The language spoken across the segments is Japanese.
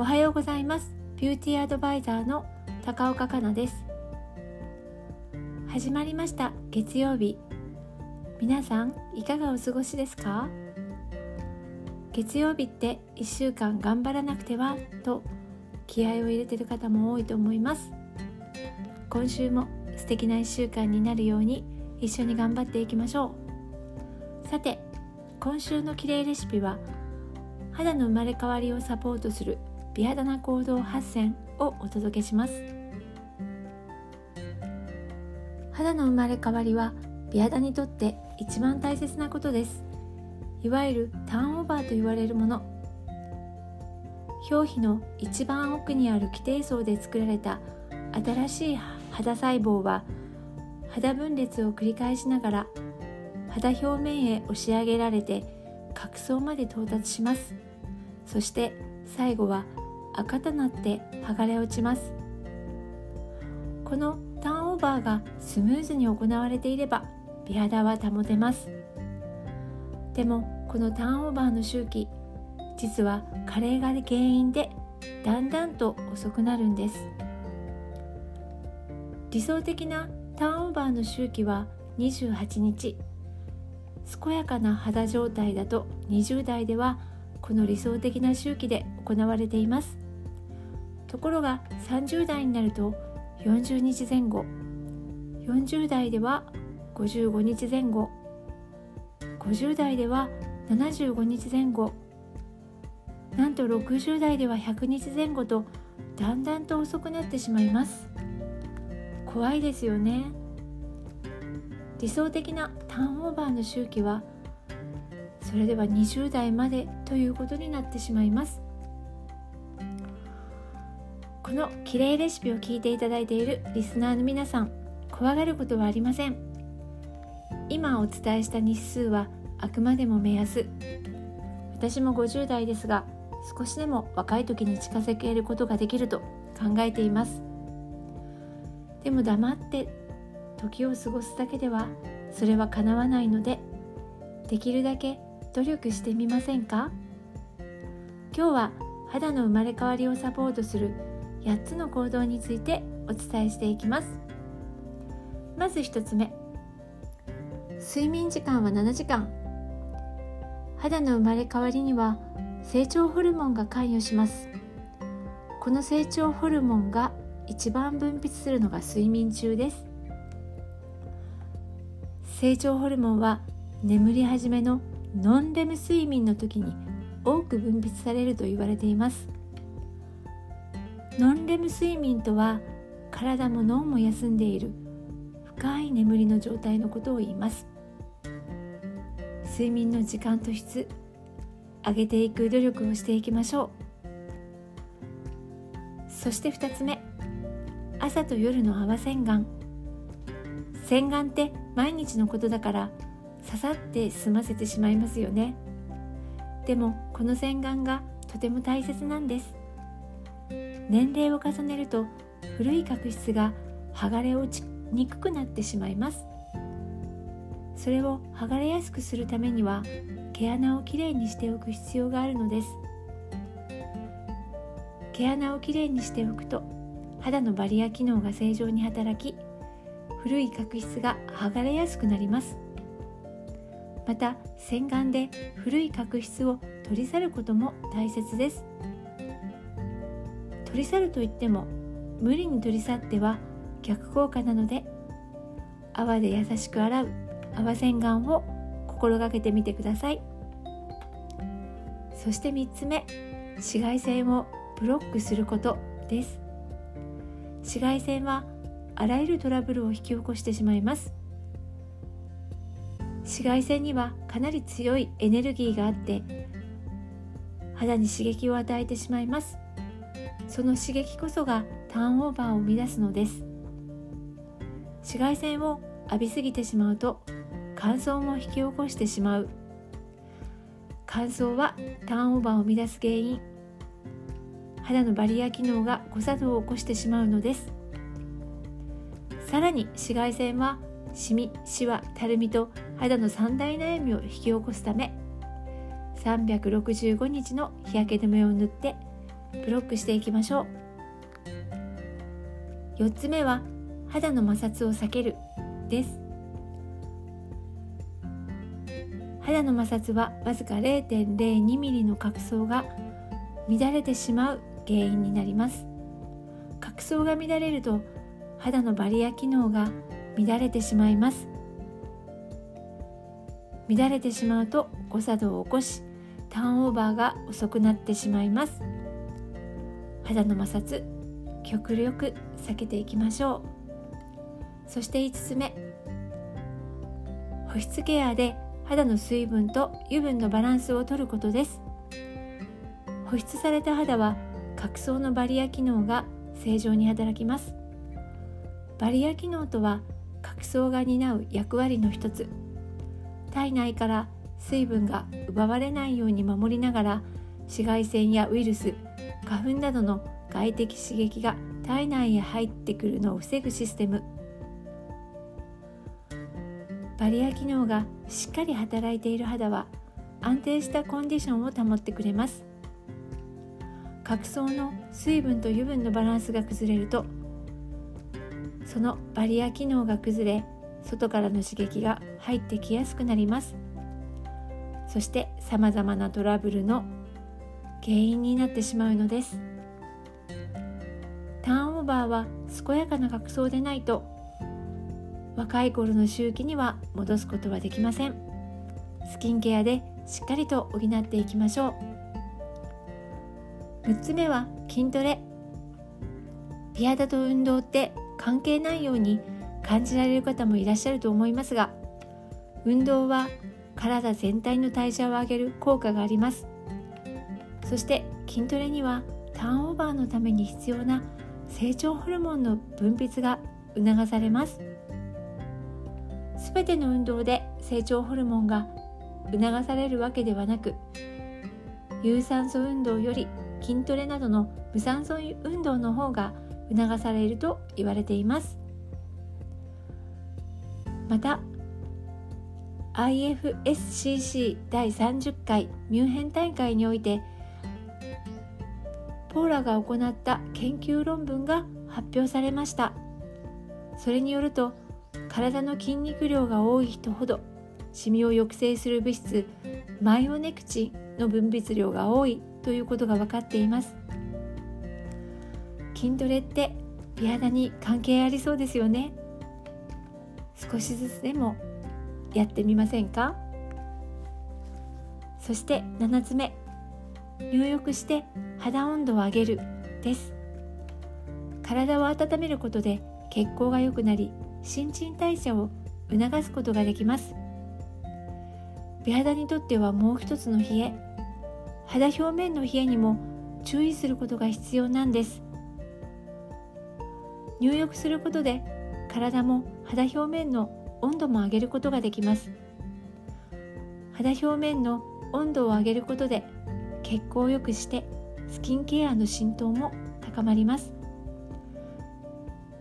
おはようございます。ビューティーアドバイザーの高岡香奈です。始まりました。月曜日。皆さんいかがお過ごしですか？月曜日って1週間頑張らなくては？と気合を入れてる方も多いと思います。今週も素敵な1週間になるように一緒に頑張っていきましょう。さて今週のきれいレシピは肌の生まれ変わりをサポートする美肌な行動8選をお届けします。肌の生まれ変わりは美肌にとって一番大切なことです。いわゆるターンオーバーと言われるもの。表皮の一番奥にある基底層で作られた新しい肌細胞は肌分裂を繰り返しながら肌表面へ押し上げられて角層まで到達します。そして最後は赤となって剥がれ落ちます。このターンオーバーがスムーズに行われていれば美肌は保てます。でもこのターンオーバーの周期実は加齢が原因でだんだんと遅くなるんです。理想的なターンオーバーの周期は28日。健やかな肌状態だと20代ではこの理想的な周期で行われています。ところが30代になると40日前後40代では55日前後50代では75日前後なんと60代では100日前後とだんだんと遅くなってしまいます。怖いですよね。理想的なターンオーバーの周期はそれでは20代までということになってしまいます。このきれいレシピを聞いていただいているリスナーの皆さん怖がることはありません。今お伝えした日数はあくまでも目安。私も50代ですが少しでも若い時に近づけることができると考えています。でも黙って時を過ごすだけではそれは叶わないのでできるだけ努力してみませんか？今日は肌の生まれ変わりをサポートする8つの行動についてお伝えしていきます。まず1つ目。睡眠時間は7時間。肌の生まれ変わりには成長ホルモンが関与します。この成長ホルモンが一番分泌するのが睡眠中です。成長ホルモンは眠り始めのノンレム睡眠の時に多く分泌されると言われています。ノンレム睡眠とは体も脳も休んでいる。深い眠りの状態のことを言います。睡眠の時間と質上げていく努力をしていきましょう。そして2つ目朝と夜の泡洗顔洗顔って毎日のことだからささって済ませてしまいますよね。でもこの洗顔がとても大切なんです。年齢を重ねると古い角質が剥がれ落ちにくくなってしまいます。それを剥がれやすくするためには毛穴をきれいにしておく必要があるのです。毛穴をきれいにしておくと肌のバリア機能が正常に働き古い角質が剥がれやすくなります。また洗顔で古い角質を取り去ることも大切です。取り去るといっても無理に取り去っては逆効果なので泡で優しく洗う泡洗顔を心がけてみてください。そして3つ目紫外線をブロックすることです。紫外線はあらゆるトラブルを引き起こしてしまいます。紫外線にはかなり強いエネルギーがあって肌に刺激を与えてしまいます。その刺激こそがターンオーバーを生み出すのです。紫外線を浴びすぎてしまうと乾燥も引き起こしてしまう。乾燥はターンオーバーを生み出す原因。肌のバリア機能が誤作動を起こしてしまうのです。さらに紫外線はシミ、シワ、たるみと肌の三大悩みを引き起こすため365日の日焼け止めを塗ってブロックしていきましょう。4つ目は肌の摩擦を避けるです。肌の摩擦はわずか 0.02mm の角層が乱れてしまう原因になります。角層が乱れると肌のバリア機能が乱れてしまいます。乱れてしまうと誤作動を起こしターンオーバーが遅くなってしまいます。肌の摩擦極力避けていきましょう。そして5つ目保湿ケアで肌の水分と油分のバランスをとることです。保湿された肌は角層のバリア機能が正常に働きます。バリア機能とは角層が担う役割の一つ。体内から水分が奪われないように守りながら紫外線やウイルス花粉などの外的刺激が体内へ入ってくるのを防ぐシステム。バリア機能がしっかり働いている肌は安定したコンディションを保ってくれます。角層の水分と油分のバランスが崩れるとそのバリア機能が崩れ外からの刺激が入ってきやすくなります。そしてさまざまなトラブルの原因になってしまうのです。ターンオーバーは健やかな角層でないと若い頃の周期には戻すことはできません。スキンケアでしっかりと補っていきましょう。6つ目は筋トレ。美肌と運動って関係ないように感じられる方もいらっしゃると思いますが運動は体全体の代謝を上げる効果があります。そして筋トレにはターンオーバーのために必要な成長ホルモンの分泌が促されます。全ての運動で成長ホルモンが促されるわけではなく有酸素運動より筋トレなどの無酸素運動の方が促されると言われています。また IFSCC 第30回ミュンヘン大会においてポーラが行った研究論文が発表されました。それによると体の筋肉量が多い人ほどシミを抑制する物質マイオネクチンの分泌量が多いということが分かっています。筋トレって美肌に関係ありそうですよね。少しずつでもやってみませんか？そして7つ目入浴して肌温度を上げるです。体を温めることで血行が良くなり新陳代謝を促すことができます。美肌にとってはもう一つの冷え肌表面の冷えにも注意することが必要なんです。入浴することで体も肌表面の温度も上げることができます。肌表面の温度を上げることで血行を良くしてスキンケアの浸透も高まります。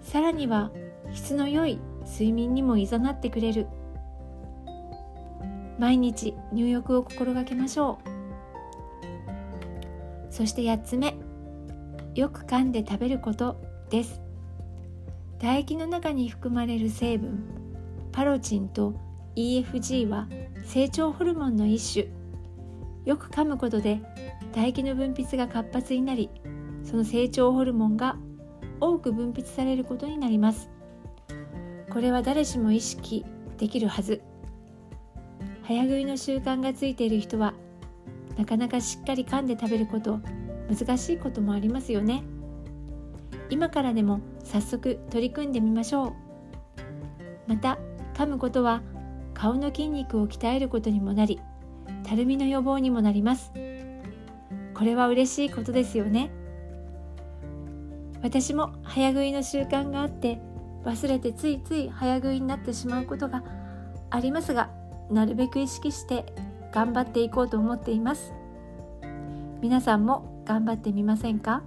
さらには質の良い睡眠にもいざなってくれる。毎日入浴を心がけましょう。そして8つ目よく噛んで食べることです。唾液の中に含まれる成分パロチンと EFG は成長ホルモンの一種。よく噛むことで唾液の分泌が活発になりその成長ホルモンが多く分泌されることになります。これは誰しも意識できるはず。早食いの習慣がついている人はなかなかしっかり噛んで食べること難しいこともありますよね。今からでも早速取り組んでみましょう。また噛むことは顔の筋肉を鍛えることにもなりたるみの予防にもなります。これは嬉しいことですよね。私も早食いの習慣があって忘れてついつい早食いになってしまうことがありますがなるべく意識して頑張っていこうと思っています。皆さんも頑張ってみませんか？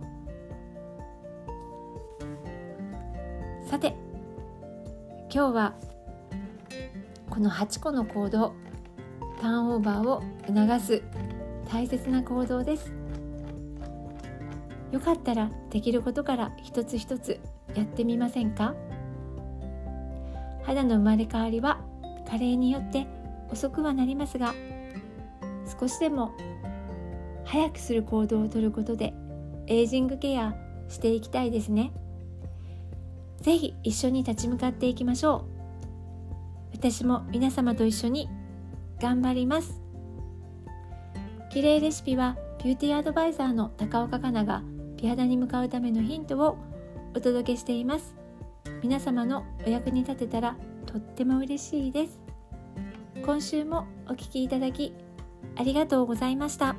さて今日はこの8個の行動ターンオーバーを促す大切な行動です。よかったらできることから一つ一つやってみませんか？肌の生まれ変わりは加齢によって遅くはなりますが少しでも早くする行動をとることでエイジングケアしていきたいですね。ぜひ一緒に立ち向かっていきましょう。私も皆様と一緒に頑張ります。綺麗レシピはビューティーアドバイザーの高岡香奈が美肌に向かうためのヒントをお届けしています皆様のお役に立てたらとっても嬉しいです今週もお聴きいただきありがとうございました。